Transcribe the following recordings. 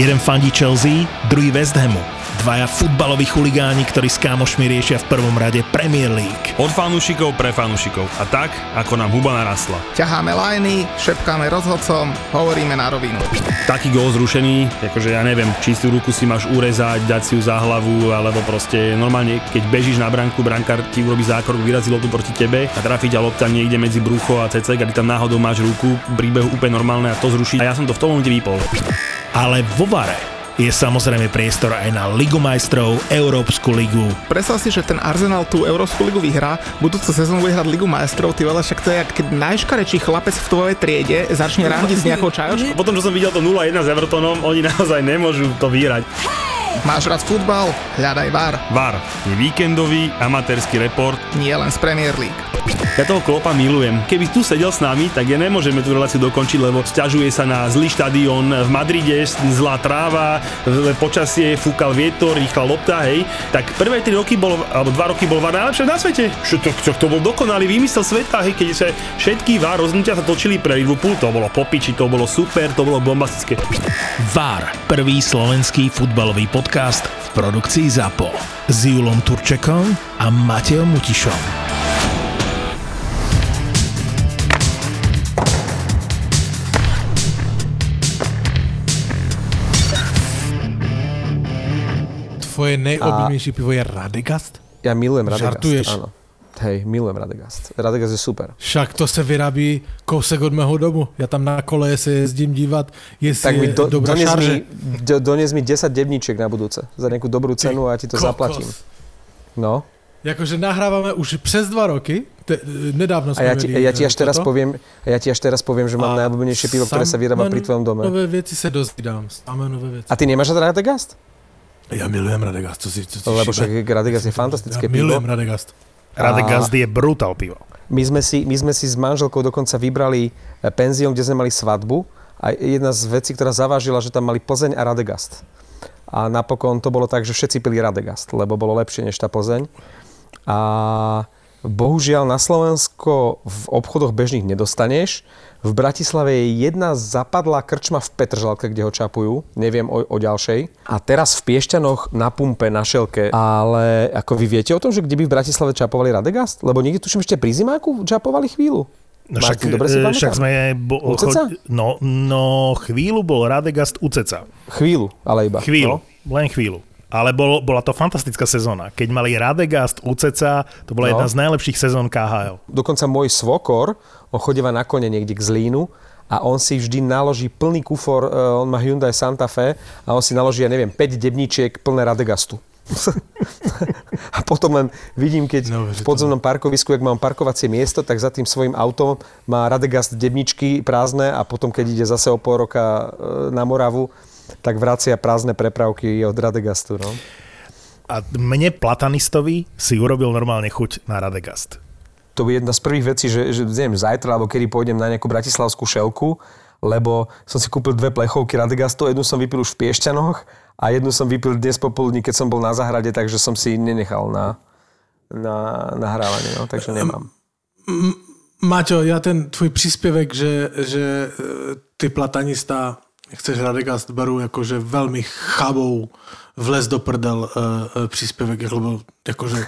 Jeden fandí Chelsea, druhý West Hamu. Dvaja futbaloví chuligáni, ktorí s kámošmi riešia v prvom rade Premier League. Od fanúšikov pre fanúšikov. A tak, ako nám huba narastla. Ťaháme lajny, šepkáme rozhodcom, hovoríme na rovinu. Taký gól zrušený, akože ja neviem, čistú ruku si máš urezať, dať si ju za hlavu, alebo proste normálne, keď bežíš na branku, brankár ti urobí zákrok, vyrazí loptu proti tebe a trafi ťa lopta niekde medzi brucho a cecek a ty tam náhodou máš ruku, príbehu úplne normálne a to zruší. A ja som to v tom momente vypol. Ale vo Vare je samozrejme priestor aj na Ligu majstrov, Európsku ligu. Predstav si, že ten Arsenal tú Európsku ligu vyhrá, budúcu sezónu bude hrať Ligu majstrov, ty veľa, však to je, keď najškarečší chlapec v tvojej triede začne randiť s nejakou čajočkou. Potom, čo som videl to 0-1 s Evertonom, oni naozaj nemôžu to vyhrať. Máš rád futbal? Hľadaj VAR. VAR je víkendový amatérsky report. Nie len z Premier League. Ja toho klopa milujem. Keby tu sedel s nami, tak ja nemôžeme tú reláciu dokončiť, lebo sťažuje sa na zlý štadión v Madride, zlá tráva, počasie, fúkal vietor, rýchla lopta, hej. Tak prvé 3 roky bol, alebo 2 roky bol VAR najlepšie na svete. Čo to, čo, to bol dokonalý výmysel sveta, hej, keď sa všetky VAR rozhodnutia sa točili pre Liverpool, to bolo popiči, to bolo super, to bolo bombastické. VAR, prvý slovenský futbalový podcast v produkcii ZAPO s Julom Turčekom a Matejom Mutišom. Tvoje najobľúbenejšie pivo je Radegast? Ja milujem Radegast, Žartuješ? áno. Hej, milujem Radegast. Radegast je super. Však to se vyrábí kousek od mého domu. Ja tam na kole se jezdím dívat, jestli tak mi do, je dobrá dones šarže. mi, do, dones mi 10 debníčiek na budúce. Za nejakú dobrú cenu a ja ti to kokos. zaplatím. No. Jakože nahrávame už přes dva roky, te, nedávno A sme ja ti, vedeli, ja ti až toto. teraz poviem, a ja ti až teraz poviem, že mám A najobľúbenejšie pivo, ktoré sa vyrába pri tvojom dome. Nové veci sa dozvídám, samé nové veci. A ty nemáš rád Radegast? Ja milujem Radegast, co si, co si Lebo však Radegast je fantastické ja pivo. milujem Radegast. Radegast je brutál pivo. My sme, si, my sme si s manželkou dokonca vybrali e, penzión, kde sme mali svadbu a jedna z vecí, ktorá zavážila, že tam mali Plzeň a Radegast. A napokon to bolo tak, že všetci pili Radegast, lebo bolo lepšie než tá Plzeň. A bohužiaľ na Slovensko v obchodoch bežných nedostaneš. V Bratislave je jedna zapadlá krčma v Petržalke, kde ho čapujú. Neviem o, o ďalšej. A teraz v Piešťanoch na pumpe, na šelke. Ale ako vy viete o tom, že kde by v Bratislave čapovali Radegast? Lebo niekde tuším ešte pri zimáku čapovali chvíľu. No však, Martin, dobre si e, pamätám? však sme... Bo, U Ceca? no, no, chvíľu bol Radegast u Ceca. Chvíľu, ale iba. Chvíľu, No. len chvíľu. Ale bol, bola to fantastická sezóna. Keď mali Radegast u Ceca, to bola No. jedna z najlepších sezón KHL. Dokonca môj svokor, on chodíva na kone niekde k Zlínu a on si vždy naloží plný kufor, e, on má Hyundai Santa Fe a on si naloží, ja neviem, 5 debníčiek plné Radegastu. a potom len vidím, keď No, v podzemnom parkovisku, ak mám parkovacie miesto, tak za tým svojim autom má Radegast debničky prázdne a potom, keď ide zase o pol roka e, na Moravu, tak vracia prázdne prepravky od Radegastu. No. A mne Platanistovi si urobil normálne chuť na Radegast. to bude jedna z prvých vecí, že, že neviem, zajtra alebo kedy pôjdem na nejakú bratislavskú šelku, lebo som si kúpil dve plechovky Radegastu, jednu som vypil už v Piešťanoch a jednu som vypil dnes popoludní, keď som bol na záhrade, takže som si nenechal na, na nahrávanie, no, takže nemám. Maťo, já ten tvůj příspěvek, že, že eh, ty platanista chceš Radegast beru jakože velmi chabou vlez do prdel uh, uh, příspěvek, lebo jakože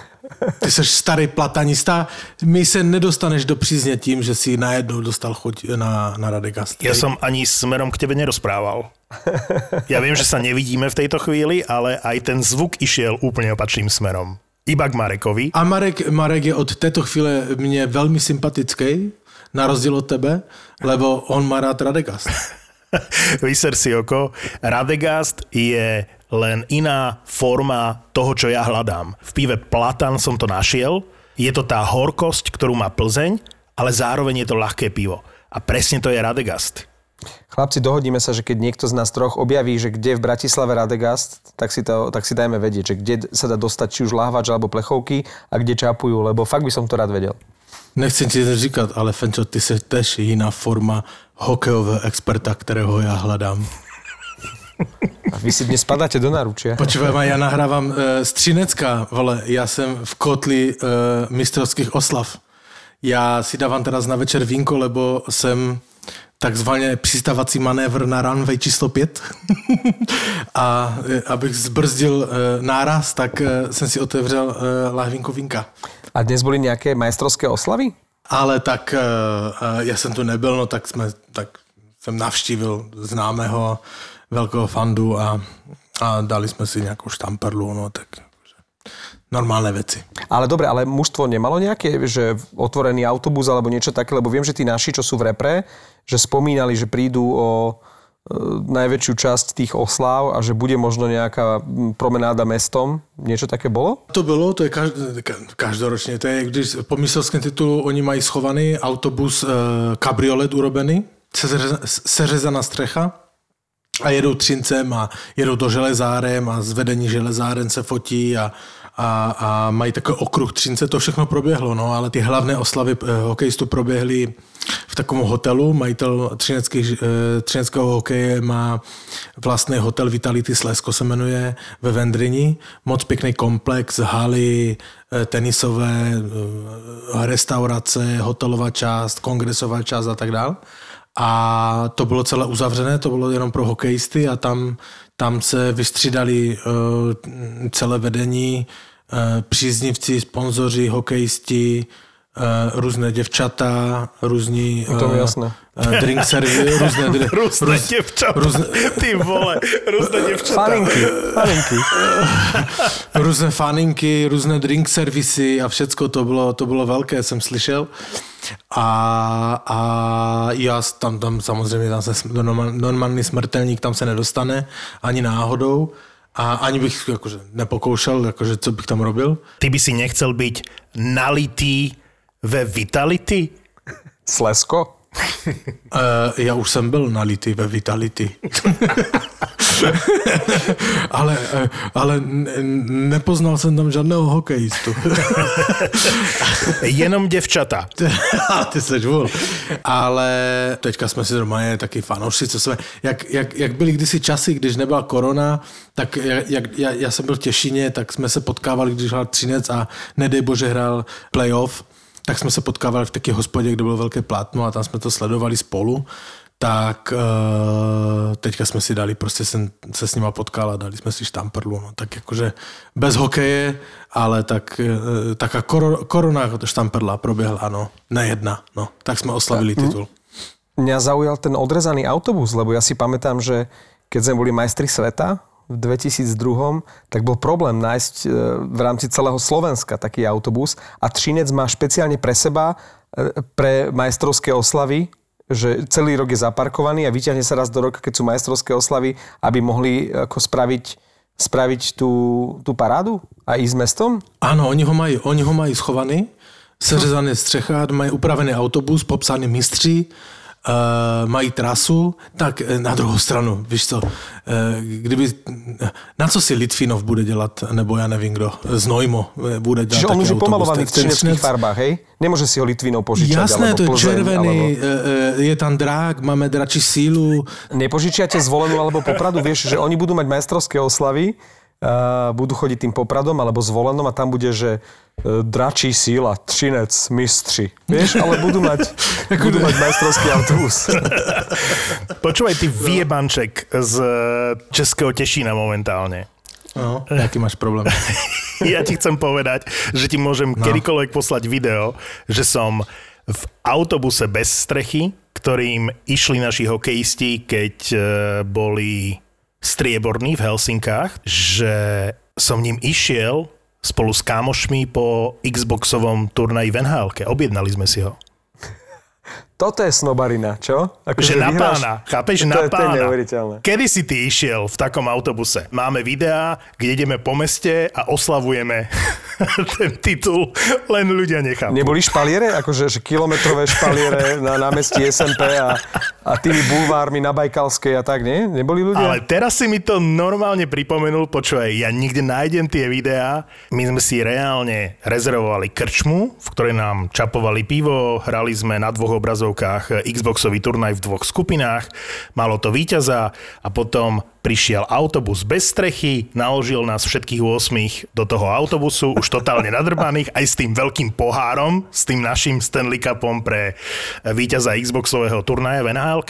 ty jsi starý platanista, my se nedostaneš do přízně tím, že si najednou dostal chuť na, na Radegast. Ja som ani smerom k tebe nerozprával. Ja viem, že sa nevidíme v tejto chvíli, ale aj ten zvuk išiel úplne opačným smerom. Iba k Marekovi. A Marek, Marek je od této chvíle mně velmi sympatický, na rozdíl od tebe, lebo on má rád Radegast. Vyser si oko. Radegast je len iná forma toho, čo ja hľadám. V pive Platan som to našiel. Je to tá horkosť, ktorú má Plzeň, ale zároveň je to ľahké pivo. A presne to je Radegast. Chlapci, dohodíme sa, že keď niekto z nás troch objaví, že kde v Bratislave Radegast, tak si, to, tak si dajme vedieť, že kde sa dá dostať či už lahvač alebo plechovky a kde čapujú, lebo fakt by som to rád vedel. Nechci ti to říkat, ale Fenčo, ty jsi tež jiná forma hokejového experta, kterého já hledám. A vy si dnes spadáte do náručia. Počúvaj ma, ja nahrávam e, z Třinecka, vole, ja jsem v kotli e, mistrovských oslav. Já si dávám teraz na večer vínko, lebo jsem takzvaně přistávací manévr na runway číslo 5 a eh, abych zbrzdil eh, náraz, tak eh, jsem si otevřel lahvinku vínka. A dnes byly nějaké majstrovské oslavy? Ale tak já jsem tu nebyl, no tak jsme, tak jsem navštívil známého velkého fandu a, a dali jsme si nějakou štamperlu, no tak normálne veci. Ale dobre, ale mužstvo nemalo nejaké, že otvorený autobus alebo niečo také, lebo viem, že tí naši, čo sú v repre, že spomínali, že prídu o najväčšiu časť tých osláv a že bude možno nejaká promenáda mestom. Niečo také bolo? To bylo, to je každoročně. To je, když po mistrovském titulu oni mají schovaný autobus e, kabriolet urobený, seřezaná strecha a jedou Třincem a jedou do železárem a z vedení železáren se fotí a, a, a mají takový okruh Třince, to všechno proběhlo, no, ale ty hlavné oslavy eh, hokejistů proběhly v takovém hotelu. Majitel eh, třineckého hokeje má vlastný hotel Vitality Slesko se jmenuje ve Vendrini. Moc pěkný komplex, haly, eh, tenisové, restaurace, hotelová část, kongresová část a tak dále. A to bylo celé uzavřené, to bylo jenom pro hokejisty a tam, tam se vystřídali uh, celé vedení, uh, příznivci, sponzoři, hokejisti, uh, různé děvčata, různí... Uh, to je jasné. Uh, drink. Dr- různé růz, děvčata, různé, ty vole, různé děvčata. Faninky, faninky. různé faninky, různé drink servisy a všecko to bylo, to bylo velké, jsem slyšel. A, a já tam, tam samozřejmě tam se normální smrtelník tam se nedostane ani náhodou. A ani bych jakože nepokoušel, jakože co bych tam robil. Ty by si nechcel byť nalitý ve Vitality? Slesko? Uh, já už jsem byl nalitý ve Vitality. ale, eh, ale nepoznal jsem tam žádného hokejistu. Jenom děvčata. Ty seš vůl. Ale teďka jsme si normálně taky fanoušci, co jsme, jak, jak, jak byly kdysi časy, když nebyla korona, tak jak, já, já jsem byl v Těšině, tak jsme se potkávali, když hrál Třinec a nedej bože hrál playoff, tak jsme se potkávali v také hospodě, kde bylo velké plátno a tam jsme to sledovali spolu. Tak uh, teďka jsme si dali, prostě jsem se s nima potkal a dali jsme si štamprlu, no, tak jakože bez hokeje, ale tak uh, taká kor, korona štamperla proběhla, ano, nejedna, no, tak jsme oslavili titul. Mňa zaujal ten odrezaný autobus, lebo ja si pamätám, že keď sme boli majstri sveta v 2002, tak bol problém nájsť e, v rámci celého Slovenska taký autobus a Třinec má špeciálne pre seba, pre majstrovské oslavy že celý rok je zaparkovaný a vyťahne sa raz do roka, keď sú majstrovské oslavy, aby mohli ako spraviť, spraviť tú, tú parádu a ísť mestom? Áno, oni ho mají, oni ho mají schovaný, seřezaný střecha, mají upravený autobus, popsaný mistří, uh, mají trasu, tak eh, na druhou stranu, víš co, uh, kdyby, na co si Litvinov bude dělat, nebo já nevím kdo, Znojmo bude dělat Čiže on už je pomalovaný v třineckých farbách, hej? Nemôže si ho Litvinov požičať, Jasné, to je červený, alebo... je tam drák, máme dračí sílu. Nepožičiate zvolenú alebo popradu, vieš, že oni budú mať majstrovské oslavy, budú chodiť tým popradom alebo zvolenom a tam bude, že e, dračí síla, třinec, mistři. Vieš, ale budú mať, budú mať majstrovský autobus. Počúvaj, ty vyjebanček z Českého Tešína momentálne. No, aký máš problém? ja ti chcem povedať, že ti môžem no. kedykoľvek poslať video, že som v autobuse bez strechy, ktorým išli naši hokejisti, keď e, boli strieborný v Helsinkách, že som ním išiel spolu s kámošmi po Xboxovom turnaji v nhl Objednali sme si ho. Toto je snobarina, čo? Ako, že na vyhráš... pána, chápeš, to, na pána. Je Kedy si ty išiel v takom autobuse? Máme videá, kde ideme po meste a oslavujeme ten titul, len ľudia nechápu. Neboli špaliere? Akože že kilometrové špaliere na námestí SMP a, a tými bulvármi na Bajkalskej a tak, nie? Neboli ľudia? Ale teraz si mi to normálne pripomenul, počúvaj, ja nikde nájdem tie videá. My sme si reálne rezervovali krčmu, v ktorej nám čapovali pivo, hrali sme na dvoch obrazov úvodzovkách Xboxový turnaj v dvoch skupinách, malo to víťaza a potom prišiel autobus bez strechy, naložil nás všetkých 8 do toho autobusu, už totálne nadrbaných, aj s tým veľkým pohárom, s tým našim Stanley Cupom pre víťaza Xboxového turnaja v nhl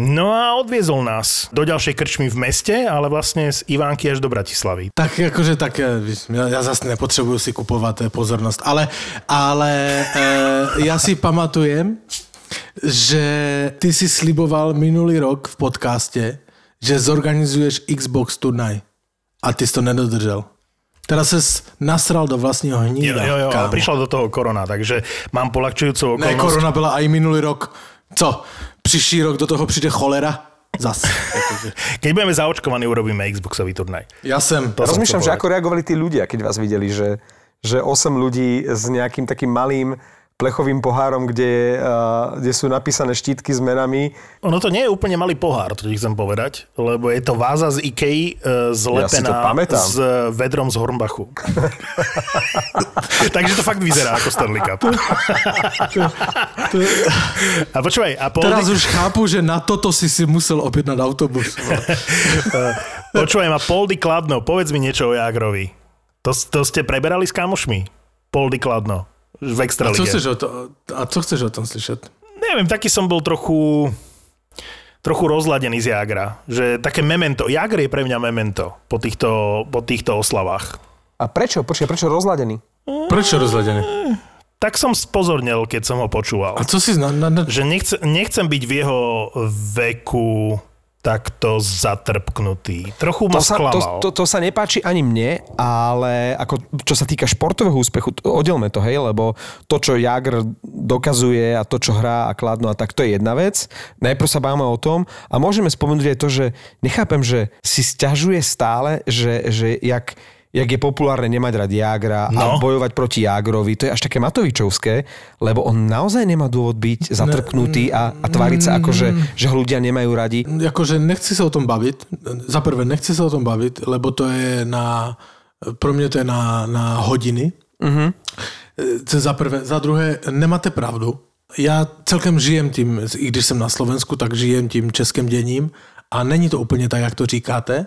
No a odviezol nás do ďalšej krčmy v meste, ale vlastne z Ivánky až do Bratislavy. Tak akože tak, ja, ja zase nepotřebuju si kupovat pozornost, ale, ale e, ja si pamatujem, že ty si sliboval minulý rok v podcaste, že zorganizuješ Xbox turnaj a ty si to nedodržel. Teraz sa nasral do vlastního hnída. Jo, jo, jo, ale prišla do toho korona, takže mám polakčujúcu okolnosť. Ne, korona byla aj minulý rok. Co? Příští rok do toho přijde cholera? Zas. Keď budeme zaočkovaní, urobíme Xboxový turnaj. Ja sem. To Rozmýšľam, že ako reagovali tí ľudia, keď vás videli, že, že 8 ľudí s nejakým takým malým plechovým pohárom, kde, uh, kde sú napísané štítky s menami. Ono to nie je úplne malý pohár, to ti chcem povedať, lebo je to váza z Ikei Ja si to zlepená pamätám. s vedrom z Hornbachu. Takže to fakt vyzerá ako Stanley Cup. a počúvaj, a Paul, Teraz už chápu, že na toto si si musel objednať autobus. počúvaj ma, Poldy Kladno, povedz mi niečo o Jagrovi. To, to ste preberali s kamošmi? Poldy Kladno v A co, Extralige. chceš o to, a co chceš o tom slyšet? Neviem, taký som bol trochu trochu rozladený z Jagra. Že také memento. Jagr je pre mňa memento po týchto, po týchto oslavách. A prečo? Počkaj, prečo rozladený? Prečo rozladený? Tak som spozornil, keď som ho počúval. A co si zna... Na, na, Že nechce, nechcem byť v jeho veku takto zatrpknutý. Trochu ma To sa, to, sklamal. to, to sa nepáči ani mne, ale ako, čo sa týka športového úspechu, to- oddelme to, hej, lebo to, čo Jagr dokazuje a to, čo hrá a kladno a tak, to je jedna vec. Najprv sa báme o tom a môžeme spomenúť aj to, že nechápem, že si stiažuje stále, že, že jak, jak je populárne nemať rád Jagra a No. bojovať proti Jagrovi. To je až také Matovičovské, lebo on naozaj nemá dôvod byť zatrpknutý a, a tváriť sa ako, že, že ho ľudia nemajú radi. Jakože nechci sa o tom bavit. Za prvé, nechci sa o tom bavit, lebo to je na... Pro mě to je na, na hodiny. Mm-hmm. Za prvé. Za druhé, nemáte pravdu. Já celkem žijem tím, i když jsem na Slovensku, tak žijem tím českým děním a není to úplně tak, jak to říkáte.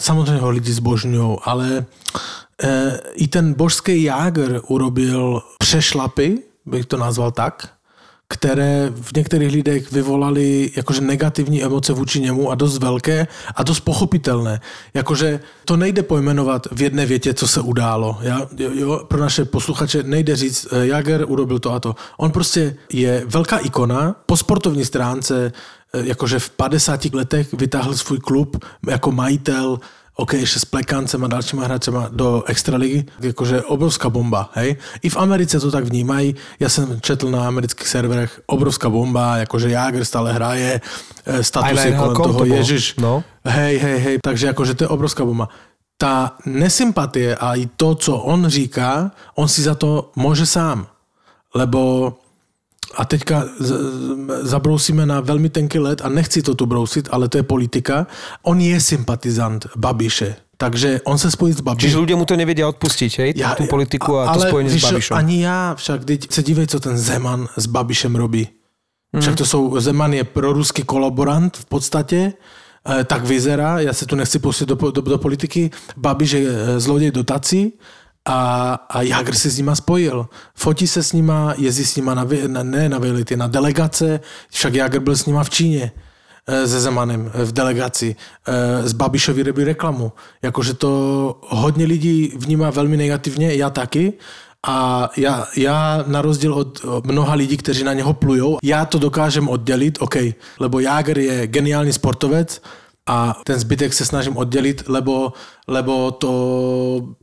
Samozřejmě ho lidi zbožňují, ale e, i ten božský jágr urobil přešlapy, bych to nazval tak, které v některých lidech vyvolali jakože negativní emoce vůči němu a dost velké a dost pochopitelné. Jakože to nejde pojmenovat v jedné větě, co se událo. Já, jo, pro naše posluchače nejde říct, eh, Jager urobil to a to. On prostě je velká ikona po sportovní stránce, jakože v 50 letech vytáhl svůj klub jako majitel OK, ešte s Plekancem a dalšíma hráčema do Extraligy, akože obrovská bomba, hej. I v Americe to tak vnímají, ja som četl na amerických serverech, obrovská bomba, akože Jager stále hraje, e, Aj status je kolem toho, to ježiš, No. hej, hej, hej, takže akože to je obrovská bomba. Tá nesympatie a i to, co on říká, on si za to môže sám, lebo a teďka zabrousíme na veľmi tenký let a nechci to tu brousit, ale to je politika. On je sympatizant Babiše, takže on se spojí s Babišem. Čiže ľudia mu to nevedia odpustiť, hej? Ja, tú politiku a, to ale spojenie s Babišom. Ani já však, teď se dívej, co ten Zeman s Babišem robí. Však to jsou, Zeman je proruský kolaborant v podstatě, eh, tak vyzerá, já se tu nechci pustit do, do, do politiky, Babiš je eh, zloděj dotací a, a Jagr se s nima spojil. Fotí se s nima, jezdí s nima na, na ne na vylety, na delegace, však Jagr byl s nima v Číně eh, se Zemanem eh, v delegaci. eh, Z Babišovi robí reklamu. Jakože to hodně lidí vnímá velmi negativně, já taky. A já, já na rozdíl od mnoha lidí, kteří na něho plujou, já to dokážem oddělit, OK, lebo Jáger je geniální sportovec a ten zbytek se snažím oddělit, lebo, lebo to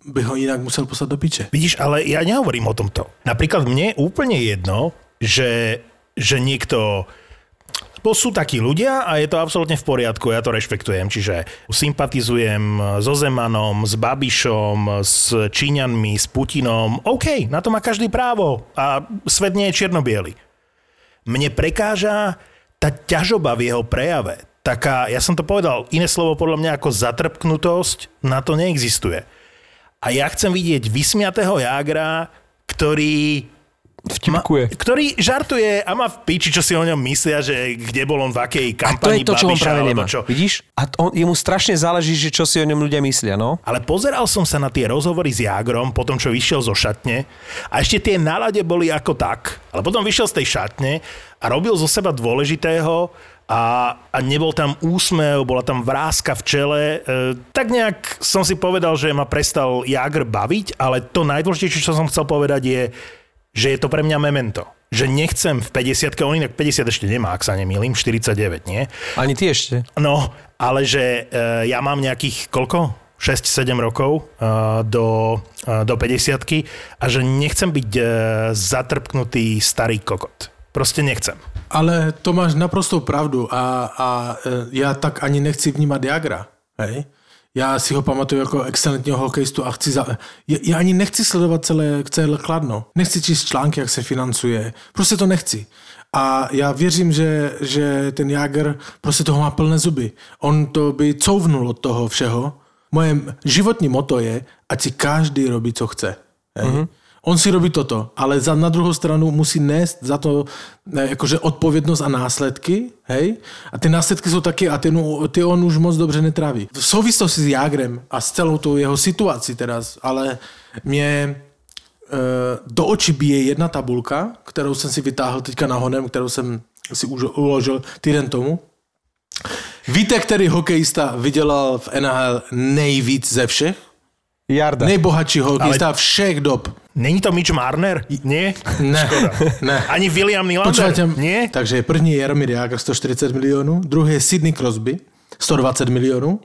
by ho jinak musel poslat do piče. Vidíš, ale ja nehovorím o tomto. Napríklad mne je úplne jedno, že, že niekto bo sú takí ľudia a je to absolútne v poriadku, ja to rešpektujem, čiže sympatizujem so Zemanom, s Babišom, s Číňanmi, s Putinom, OK, na to má každý právo a svet nie je čiernobiely. Mne prekáža tá ťažoba v jeho prejave. Taká, ja som to povedal, iné slovo podľa mňa ako zatrpknutosť, na to neexistuje. A ja chcem vidieť vysmiatého Jágra, ktorý vtipkuje. ktorý žartuje a má v piči, čo si o ňom myslia, že kde bol on v akej A to kampani je to, čo on Babiša, práve alebo nemá. čo. Vidíš? A to on, jemu strašne záleží, že čo si o ňom ľudia myslia, no? Ale pozeral som sa na tie rozhovory s Jágrom, potom čo vyšiel zo šatne a ešte tie nálade boli ako tak. Ale potom vyšiel z tej šatne a robil zo seba dôležitého a, a nebol tam úsmev, bola tam vrázka v čele. E, tak nejak som si povedal, že ma prestal Jágr baviť, ale to najdôležitejšie, čo som chcel povedať je, že je to pre mňa memento. Že nechcem v 50 on inak 50 ešte nemá, ak sa nemýlim, 49, nie? Ani ty ešte. No, ale že e, ja mám nejakých koľko? 6-7 rokov e, do, e, do 50 a že nechcem byť e, zatrpknutý starý kokot. Proste nechcem. Ale to máš naprostou pravdu a, a e, já tak ani nechci vnímat Jagra. Hej? Já si ho pamatuju jako excelentního hokejistu a chci za... Já ani nechci sledovat celé, celé Kladno. Nechci číst články, jak se financuje. Prostě to nechci. A já věřím, že, že ten Jager prostě toho má plné zuby. On to by couvnul od toho všeho. Moje životní moto je, ať si každý robí, co chce. Hej? Mm-hmm. On si robí toto, ale za, na druhou stranu musí nést za to ne, jakože odpovědnost a následky, hej? A ty následky jsou taky, a ty, on už moc dobře netráví. V souvislosti s Jágrem a s celou tou jeho situací teraz, ale mě e, do očí bije jedna tabulka, kterou jsem si vytáhl teďka nahonem, kterou jsem si už uložil týden tomu. Víte, který hokejista vydělal v NHL nejvíc ze všech? Jarda. Nejbohatší hokejista ale... všech dob. Není to Mitch Marner? Nie? Ne, ne. Ani William Nylander? Nie? takže první je Jaromír Jágr 140 milionů, druhý je Sidney Crosby 120 milionů,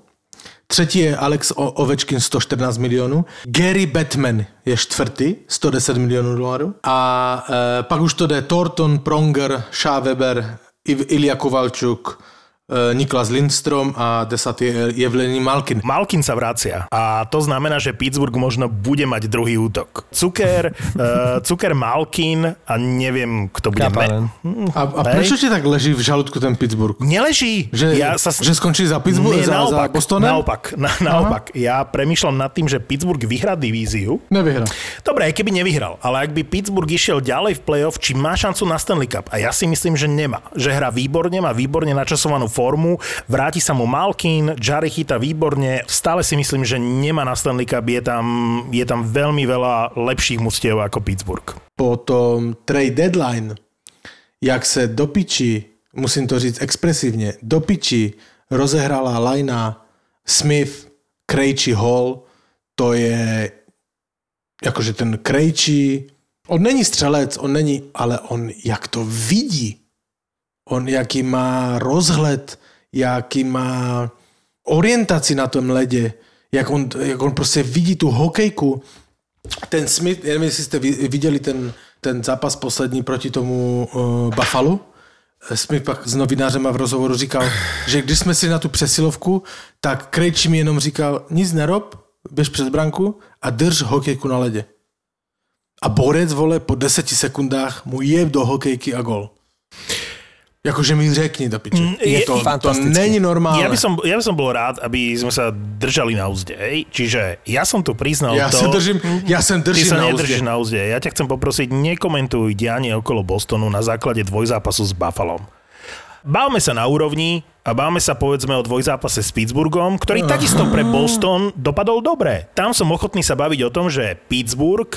třetí je Alex Ovečkin 114 milionů, Gary Batman je čtvrtý 110 milionů dolarů a e, pak už to jde Thornton, Pronger, Shaw Weber, Ilya Kovalčuk, Niklas Lindstrom a desatý je Evlení Malkin. Malkin sa vracia a to znamená, že Pittsburgh možno bude mať druhý útok. Cuker, uh, Cuker Malkin a neviem, kto bude... Kapanen. A, a Hej. prečo ti tak leží v žalúdku ten Pittsburgh? Neleží. Že, ja sa... že skončí za Pittsburgh, Nie, za, naopak, za Bostonem? naopak, na, naopak. Ja premyšľam nad tým, že Pittsburgh vyhrá divíziu. Nevyhrá. Dobre, aj keby nevyhral, ale ak by Pittsburgh išiel ďalej v playoff, či má šancu na Stanley Cup? A ja si myslím, že nemá. Že hrá výborne, má výborne načasovanú formu, vráti sa mu Malkin, Jari chytá výborne. Stále si myslím, že nemá na Stanley Cup, je tam, je tam veľmi veľa lepších mustiev ako Pittsburgh. po tom trade deadline, jak se do piči, musím to říct expresivně, do piči rozehrála lajna Smith, Krejči, Hall, to je jakože ten Krejči, on není střelec, on není, ale on jak to vidí, on jaký má rozhled, jaký má orientaci na tom ledě, jak on, jak on prostě vidí tu hokejku, ten Smith, nevím, jestli jste vi- viděli ten, ten zápas poslední proti tomu uh, Buffalo. Smith pak s novinářem v rozhovoru říkal, že když jsme si na tu přesilovku, tak Krejči mi jenom říkal, nic nerob, běž přes branku a drž hokejku na ledě. A borec, vole, po deseti sekundách mu je do hokejky a gol. Jakože mi řekni do piče. je- Je to, to není normálne. Ja by, som, ja by som bol rád, aby sme sa držali na úzde. Čiže ja som tu priznal Ja to... držím, ja Ty držím sa na nedržíš úzde. na úzde. Ja ťa chcem poprosiť, nekomentuj dianie okolo Bostonu na základe dvojzápasu s Buffalom. Bávme sa na úrovni a bávme sa povedzme o dvojzápase s Pittsburghom, ktorý takisto pre Boston dopadol dobre. Tam som ochotný sa baviť o tom, že Pittsburgh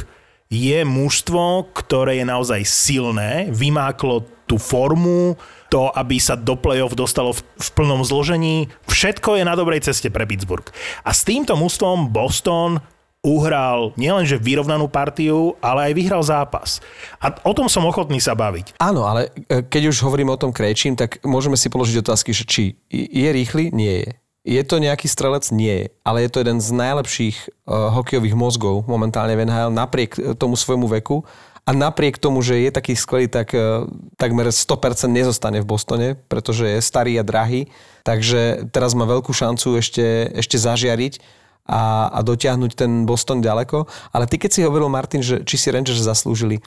je mužstvo, ktoré je naozaj silné, vymáklo tú formu, to, aby sa do play-off dostalo v, v plnom zložení. Všetko je na dobrej ceste pre Pittsburgh. A s týmto mužstvom Boston uhral nielenže vyrovnanú partiu, ale aj vyhral zápas. A o tom som ochotný sa baviť. Áno, ale e, keď už hovoríme o tom Krejčím, tak môžeme si položiť otázky, že či je rýchly? Nie je. Je to nejaký strelec? Nie. Ale je to jeden z najlepších uh, hokejových mozgov momentálne v NHL napriek e, tomu svojmu veku a napriek tomu, že je taký skvelý, tak uh, takmer 100% nezostane v Bostone, pretože je starý a drahý. Takže teraz má veľkú šancu ešte, ešte zažiariť a, a dotiahnuť ten Boston ďaleko. Ale ty keď si hovoril, Martin, že či si Rangers zaslúžili,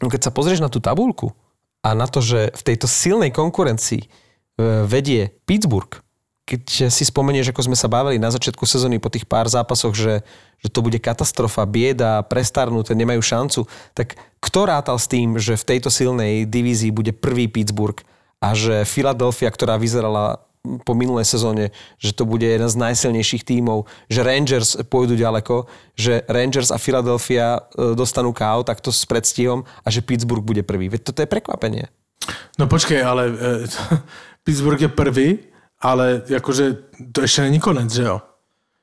No keď sa pozrieš na tú tabulku a na to, že v tejto silnej konkurencii e, vedie Pittsburgh, keď si spomenieš, ako sme sa bavili na začiatku sezóny po tých pár zápasoch, že, že to bude katastrofa, bieda, prestarnuté, nemajú šancu, tak kto rátal s tým, že v tejto silnej divízii bude prvý Pittsburgh a že Philadelphia, ktorá vyzerala po minulej sezóne, že to bude jeden z najsilnejších tímov, že Rangers pôjdu ďaleko, že Rangers a Philadelphia e, dostanú KO takto s predstihom a že Pittsburgh bude prvý. Veď toto je prekvapenie. No počkej, ale e, Pittsburgh je prvý, ale akože to ešte není konec, že jo?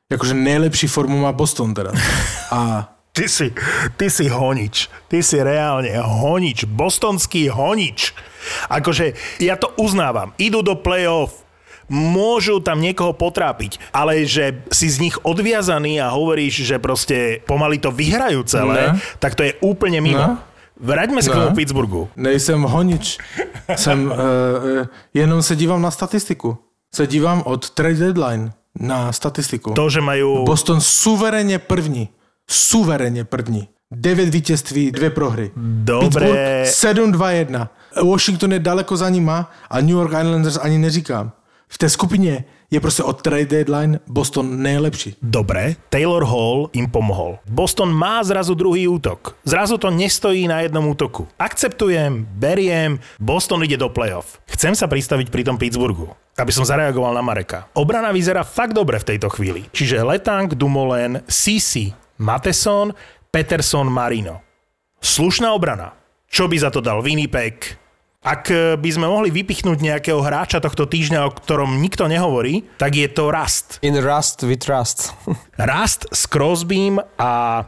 Akože nejlepší formu má Boston teda. A Ty si, ty si honič. Ty si reálne honič. Bostonský honič. Akože ja to uznávam. Idú do play-off môžu tam niekoho potrápiť, ale že si z nich odviazaný a hovoríš, že proste pomaly to vyhrajú celé, ne. tak to je úplne mimo. Ne. Vraťme sa k tomu Pittsburghu. Nejsem honič. Jsem, uh, uh, jenom se dívám na statistiku. Se dívám od trade deadline na statistiku. To, že majú... Boston suverénne první. Suverénne první. 9 vítězství, dvě prohry. Dobre. 7-2-1. Washington je daleko za nima a New York Islanders ani neříkám v té skupině je prostě od trade deadline Boston nejlepší. Dobre, Taylor Hall im pomohol. Boston má zrazu druhý útok. Zrazu to nestojí na jednom útoku. Akceptujem, beriem, Boston ide do playoff. Chcem sa pristaviť pri tom Pittsburghu aby som zareagoval na Mareka. Obrana vyzerá fakt dobre v tejto chvíli. Čiže Letang, Dumoulin, Sisi, Mateson, Peterson, Marino. Slušná obrana. Čo by za to dal Winnipeg, ak eh, by sme mohli vypichnúť nejakého hráča tohto týždňa, o ktorom nikto nehovorí, tak je to Rust. In Rust we trust. Rust s Crosbym a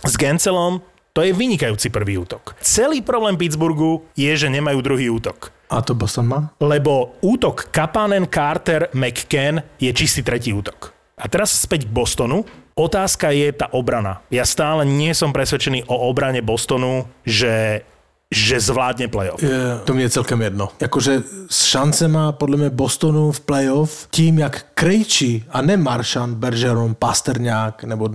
s Gencelom to je vynikajúci prvý útok. Celý problém Pittsburghu je, že nemajú druhý útok. A to Boston má? Lebo útok Kapanen, Carter, McCann je čistý tretí útok. A teraz späť k Bostonu. Otázka je tá obrana. Ja stále nie som presvedčený o obrane Bostonu, že že zvládne playoff. Je, to mi je celkem jedno. Jakože šance má podle mě Bostonu v playoff tím, jak Krejčí a ne Maršan, Bergeron, Pasterňák nebo,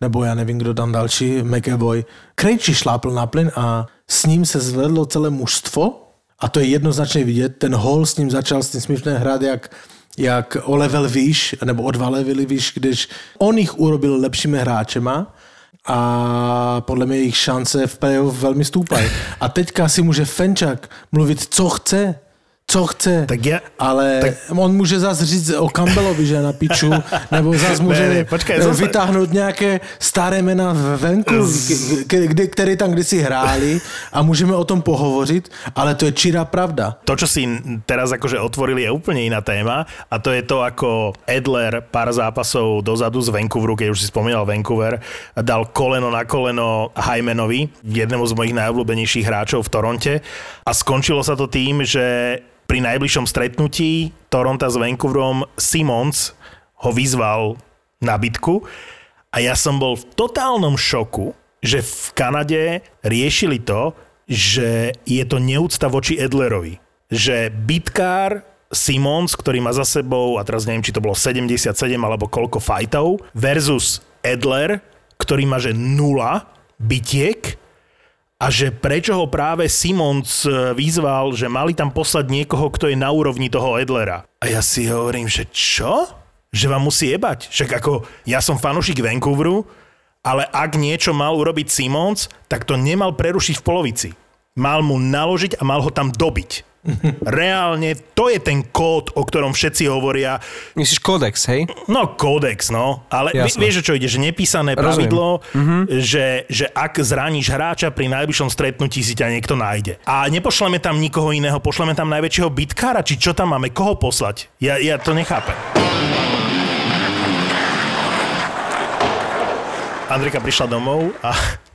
nebo já nevím, kdo tam další, McEvoy. Krejčí šlápl na plyn a s ním se zvedlo celé mužstvo a to je jednoznačně vidět. Ten hol s ním začal s tím směšné hrát jak jak o level výš, nebo o dva levely výš, když on jich urobil lepšími hráčema a podle mě jejich šance v playoff velmi stoupají. A teďka si může Fenčak mluvit, co chce, co chce, tak ja, ale tak... on může zase říct o Campbellovi, že na piču, nebo zase může ne, ne, počkej, vytáhnout zase... nějaké staré jména venku, kdy, které tam kdysi hráli a můžeme o tom pohovořit, ale to je čirá pravda. To, čo si teraz akože otvorili, je úplne iná téma a to je to, ako Edler pár zápasov dozadu z Vancouveru, keď už si spomínal Vancouver, dal koleno na koleno Hymenovi, jednému z mojich najobľúbenejších hráčov v Toronte. A skončilo sa to tým, že pri najbližšom stretnutí Toronto s Vancouverom Simons ho vyzval na bitku a ja som bol v totálnom šoku, že v Kanade riešili to, že je to neúcta voči Edlerovi. Že bitkár Simons, ktorý má za sebou, a teraz neviem, či to bolo 77 alebo koľko fajtov, versus Edler, ktorý má že nula bitiek a že prečo ho práve Simons e, vyzval, že mali tam poslať niekoho, kto je na úrovni toho Edlera. A ja si hovorím, že čo? Že vám musí jebať. Však ako ja som fanúšik Vancouveru, ale ak niečo mal urobiť Simons, tak to nemal prerušiť v polovici. Mal mu naložiť a mal ho tam dobiť. Reálne to je ten kód, o ktorom všetci hovoria. Myslíš kódex, hej? No, kódex, no. Ale Jasne. vieš, čo ide, že nepísané pravidlo, mm-hmm. že, že ak zraníš hráča pri najbližšom stretnutí si ťa niekto nájde. A nepošleme tam nikoho iného, pošleme tam najväčšieho bitkára, či čo tam máme, koho poslať? Ja, ja to nechápem. Andrika prišla domov a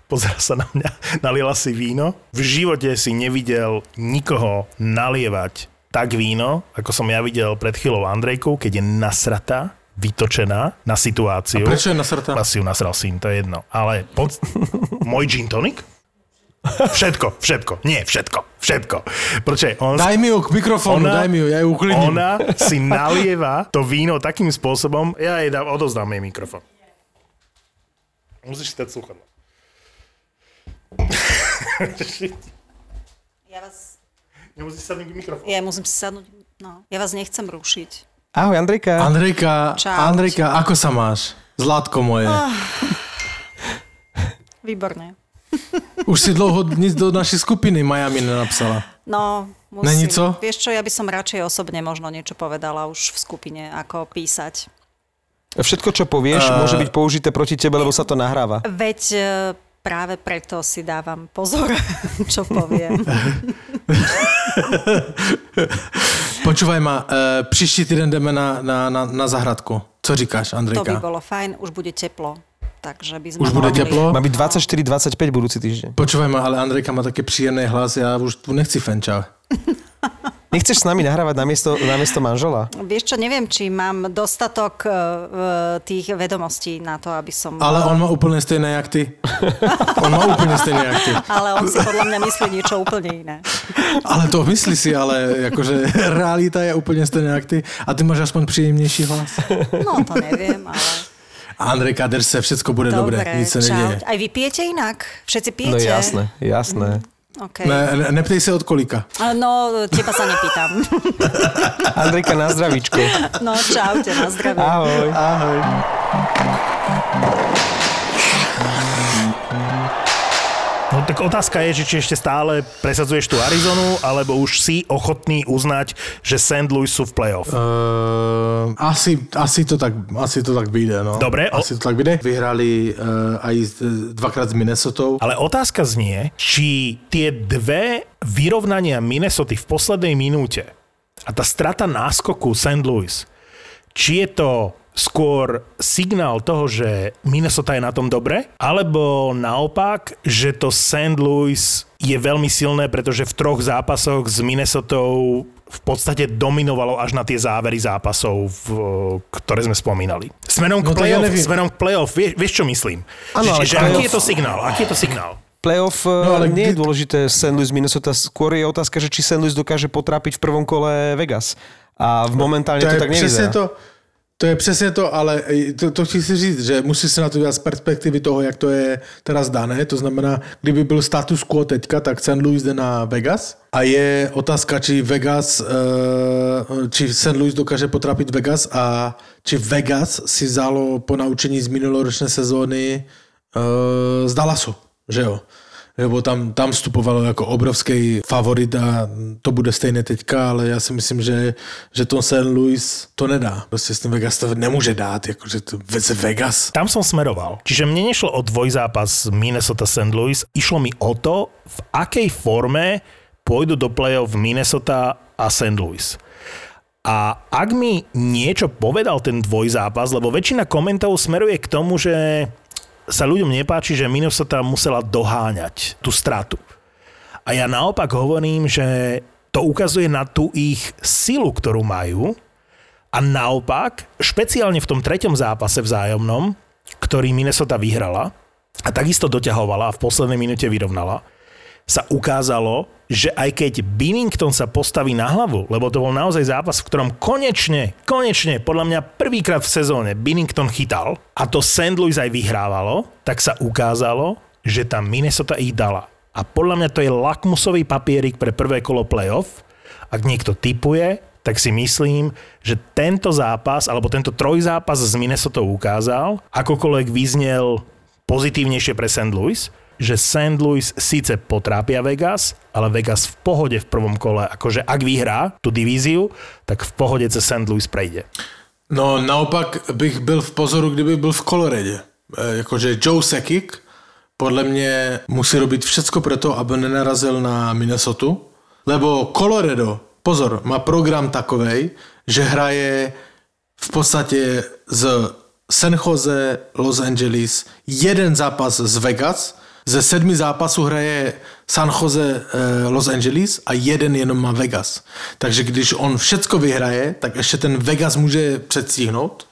pozera sa na mňa, naliela si víno. V živote si nevidel nikoho nalievať tak víno, ako som ja videl pred chvíľou Andrejkou, keď je nasratá, vytočená na situáciu. A prečo je nasratá? Asi ju nasral syn, to je jedno. Ale pod... môj gin tonic? Všetko, všetko. Nie, všetko, všetko. Počkej, on... Daj mi ju k mikrofónu, ona, daj mi ju, ja ju uklidním. Ona si nalieva to víno takým spôsobom, ja jej dám, odozdám jej mikrofón. Musíš si dať sluchadlo. ja vás... Nemusíš sadnúť mikrofón. Ja musím si sadnúť, no. Ja vás nechcem rušiť. Ahoj, Andrejka. Andrejka, Čau. Andrejka, ako sa máš? Zlátko moje. Výborne. Už si dlouho nic do našej skupiny Miami nenapsala. No, musím. Není co? Vieš čo, ja by som radšej osobne možno niečo povedala už v skupine, ako písať. Všetko, čo povieš, Uh, môže byť použité proti tebe, lebo sa to nahráva. Veď e, práve preto si dávam pozor, čo poviem. Počúvaj ma, e, příští týden jdeme na, na, na, na zahradku. Co říkáš, To by Andrejka? bolo fajn, už bude teplo. Takže by sme Už bude mohli... teplo? Má byť 24-25 budúci týždeň. Počúvaj ma, ale Andrejka má také príjemný hlas, ja už tu nechci fenča. Nechceš s nami nahrávať namiesto, namiesto manžela? Vieš čo, neviem, či mám dostatok e, tých vedomostí na to, aby som... Ale on má úplne stejné jak ty. On má úplne stejné jak ty. Ale on si podľa mňa myslí niečo úplne iné. Ale to myslí si, ale akože realita je úplne stejná jak ty. A ty máš aspoň príjemnejší hlas. No, to neviem, ale... Andrejka, drž se, všetko bude dobré, Dobre, nic sa nedieje. Aj vy pijete inak? Všetci No pijete? jasné, jasné. Okay. Ne, ne, neptej sa od kolika. No, teba sa nepýtam. Andrejka, na zdravíčko. No, čaute, na zdravie. Ahoj. Ahoj. No tak otázka je, že či ešte stále presadzuješ tú Arizonu, alebo už si ochotný uznať, že St. Louis sú v playoff. Uh, asi, asi, to tak, asi to tak vyjde, no. Dobre, o- Asi to tak vyjde. Vyhrali uh, aj dvakrát s Minnesotou. Ale otázka znie, či tie dve vyrovnania Minnesota v poslednej minúte a tá strata náskoku St. Louis, či je to skôr signál toho, že Minnesota je na tom dobre, alebo naopak, že to St. Louis je veľmi silné, pretože v troch zápasoch s Minnesotou v podstate dominovalo až na tie závery zápasov, v, ktoré sme spomínali. Smerom k No to ja playoff, neviem. smerom k playoff vieš, vieš čo myslím? Ale že, že aký je to signál? Aký je to signál? Playoff No, ale nie je dôležité St. Louis, Minnesota. Skôr je otázka, že či St. Louis dokáže potrápiť v prvom kole Vegas. A v momentálne to, je tak nevyzerá. to, to je přesně to, ale to, to chci si říct, že musí se na to dělat z perspektivy toho, jak to je teraz dané. To znamená, kdyby byl status quo teďka, tak St. Louis jde na Vegas a je otázka, či Vegas, eh, či St. Louis dokáže potrápit Vegas a či Vegas si vzalo po naučení z minuloročné sezóny eh, z Dallasu, že jo? Lebo tam, tam vstupovalo jako obrovský favorit a to bude stejné teďka, ale já si myslím, že, že to St. Louis to nedá. Prostě tím Vegas to nemůže dát, jakože to Vegas. Tam som smeroval. Čiže mne nešlo o dvojzápas Minnesota St. Louis, išlo mi o to, v akej forme pôjdu do play-off Minnesota a St. Louis. A ak mi niečo povedal ten dvojzápas, lebo väčšina komentov smeruje k tomu, že sa ľuďom nepáči, že Minnesota musela doháňať tú stratu. A ja naopak hovorím, že to ukazuje na tú ich silu, ktorú majú a naopak, špeciálne v tom treťom zápase vzájomnom, ktorý Minnesota vyhrala a takisto doťahovala a v poslednej minúte vyrovnala, sa ukázalo, že aj keď Binnington sa postaví na hlavu, lebo to bol naozaj zápas, v ktorom konečne, konečne, podľa mňa prvýkrát v sezóne Binnington chytal a to St. Louis aj vyhrávalo, tak sa ukázalo, že tá Minnesota ich dala. A podľa mňa to je lakmusový papierik pre prvé kolo playoff. Ak niekto typuje, tak si myslím, že tento zápas, alebo tento trojzápas z Minnesota ukázal, akokoľvek vyznel pozitívnejšie pre St. Louis, že St. Louis síce potrápia Vegas, ale Vegas v pohode v prvom kole, akože ak vyhrá tú divíziu, tak v pohode cez St. Louis prejde. No naopak bych byl v pozoru, kdyby byl v Coloradě. E, jakože Joe Sekik podle mě musí robiť všecko preto, aby nenarazil na Minnesota, lebo Colorado, pozor, má program takovej, že hraje v podstatě z San Jose, Los Angeles, jeden zápas z Vegas, ze sedmi zápasů hraje San Jose, eh, Los Angeles a jeden jenom má Vegas. Takže když on všecko vyhraje, tak ještě ten Vegas může předstihnout.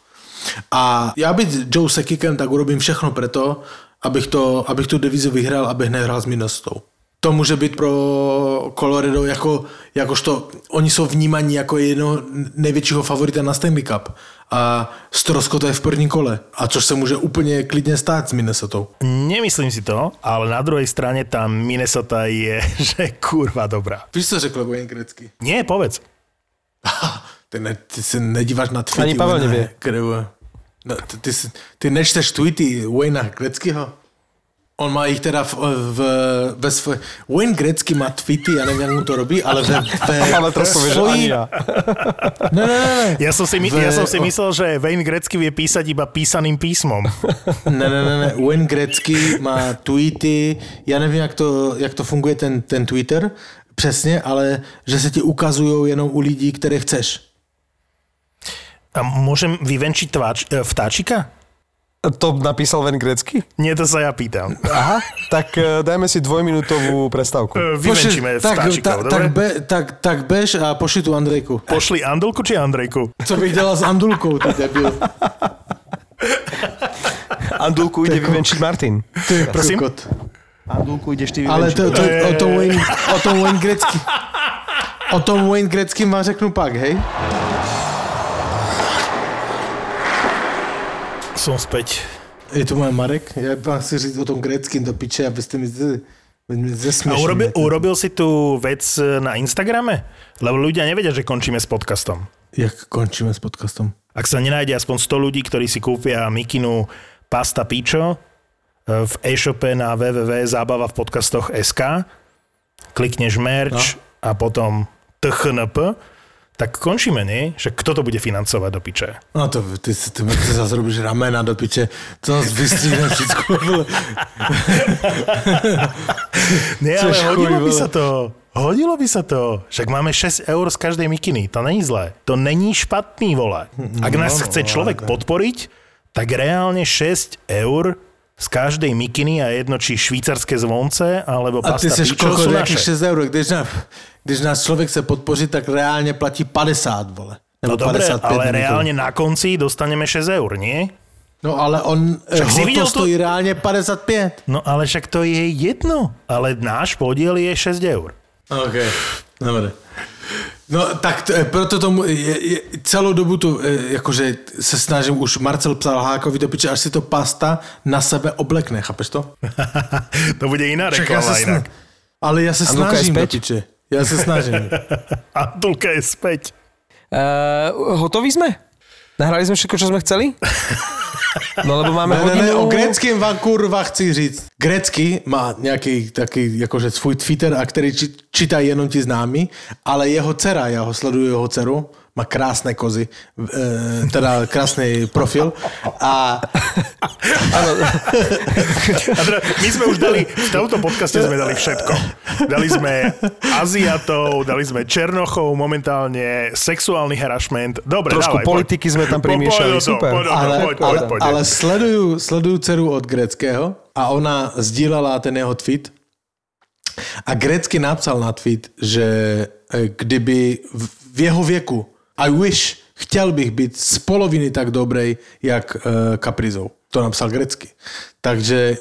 A já být Joe Sekikem, tak urobím všechno preto, abych, to, abych tu divizi vyhrál, abych nehrál s Minnesotou. To může být pro Colorado jako, jakožto, oni jsou vnímaní jako jedno největšího favorita na Stanley Cup a stroskota je v prvním kole, a což se může úplně klidně stát s Minnesotou. Nemyslím si to, ale na druhej strane tá Minnesota je, že kurva dobrá. Víš, co řekl Wayne Gretzky? Nie, povedz. Ty, ne, ty se nedíváš na tweety. Ani Pavel nevie. No, ty, ty, si- ty nečteš tweety Wayna Gretzkyho? On má ich teda v, v, ve svoje... Wayne Gretzky má tweety, ja neviem, jak mu to robí, ale ve, ve Ale povieš, že ani ja. Ne, ne, ne. Ja som si, my, V- ja som si myslel, že Wayne Gretzky vie písať iba písaným písmom. Ne, ne, ne, ne. Wayne Gretzky má tweety, ja nevím, jak to, jak to funguje ten, ten Twitter, přesně, ale že se ti ukazují jenom u lidí, které chceš. A môžem vyvenčiť tváč, e, vtáčika? To napísal Ven Grecky? Nie, to sa ja pýtam. Aha, tak eh, dajme si dvojminútovú prestávku. E, Vyvenčíme tak, vtáčikov, tak, tak, be, tak, tak bež a pošli tu Andrejku. Pošli Andulku či Andrejku? Co bych dělal s Andulkou, ty debil. Andulku ide vyvenčiť Martin. Ty Prosím? kokot. Andulku ideš ty Ale to, to, o, tom Wayne, o tom Wayne Gretzky. O tom Wayne Gretzky vám řeknu pak, hej? Som späť. Je tu môj Marek? Ja vám chci říct o tom Greckým do piče, abyste mi z- mi A zesmiešili. urobil, urobil si tú vec e, na Instagrame? Lebo ľudia nevedia, že končíme s podcastom. Jak končíme s podcastom? Ak sa nenájde aspoň 100 ľudí, ktorí si kúpia mikinu Pasta Picho e, v e-shope na www.zábava v podcastoch SK, klikneš merch a potom THNP, tak končíme, nie? Že kto to bude financovať do piče? No to ty, ty, ty, ty zase robíš ramena do piče. To nás vystříhne všetko. Nie, ale hodilo by sa to. Hodilo by sa to. Však máme 6 eur z každej mikiny. To není zlé. To není špatný, vole. Ak nás no, chce ale človek podporiť, tak reálne 6 eur z každej mikiny a jedno či švýcarské zvonce, alebo A ty pasta pičo sú naše. 6 eur. Když, na, když nás člověk chce podpořit, tak reálně platí 50, vole. No Nebo dobre, 55 ale reálne na konci dostaneme 6 eur, nie? No ale on, Však si ho to to- stojí reálně 55. No ale však to je jedno. Ale náš podiel je 6 eur. OK, dobre. No tak to, eh, proto tomu je, je, celou dobu tu eh, jakože se snažím, už Marcel psal Hákovi do piče, až si to pasta na sebe oblekne, chápeš to? to bude iná reklama inak. ale ja sa snažím do piče. Ja sa snažím. Antulka je späť. Uh, hotoví sme? Nahrali sme všetko, čo sme chceli? No lebo máme Ne, hodinu... ne, o greckým vám kurva chci říct. Grecky má nějaký taký, jakože svůj Twitter, a který či, čítají jenom ti známi, ale jeho dcera, já ho sleduju jeho dceru, má krásné kozy, e, teda krásný profil a A teda, my sme už dali, v tomto podcaste sme dali všetko. Dali sme Aziatov, dali sme Černochov, momentálne sexuálny harassment. Dobre, Trošku dávaj, politiky poď. sme tam Po- primiešali, toho, super. Poď, ale, poď, poď, ale, poď. ale sleduju, sleduju dceru od greckého a ona sdílela ten jeho tweet a grecky napsal na tweet, že e, kdyby v jeho věku I wish, chtěl bych být z poloviny tak dobrej, jak uh, Kaprizov. To napsal grecky. Takže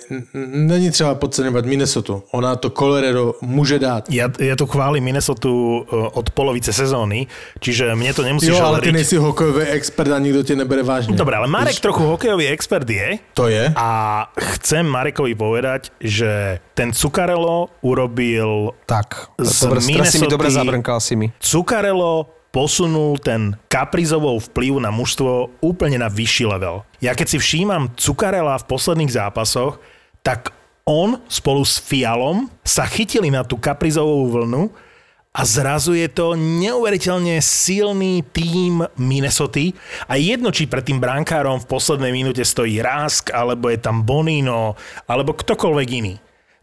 není třeba podceňovat Minnesota. Ona to Colorado může dát. Ja, ja tu chválim Minnesota uh, od polovice sezóny, čiže mne to nemusíš Jo, ale ty hovoriť. nejsi hokejový expert a nikto tě nebere vážně. Dobre, ale Marek trochu hokejový expert je To je. a chcem Marekovi povedať, že ten Cukarelo urobil Tak, Z dobre, teraz si mi dobre zabrnkal si mi. Cukarelo posunul ten kaprizovou vplyv na mužstvo úplne na vyšší level. Ja keď si všímam Cukarela v posledných zápasoch, tak on spolu s Fialom sa chytili na tú kaprizovú vlnu a zrazu je to neuveriteľne silný tím Minnesota a jedno, či pred tým brankárom v poslednej minúte stojí Rask, alebo je tam Bonino, alebo ktokoľvek iný.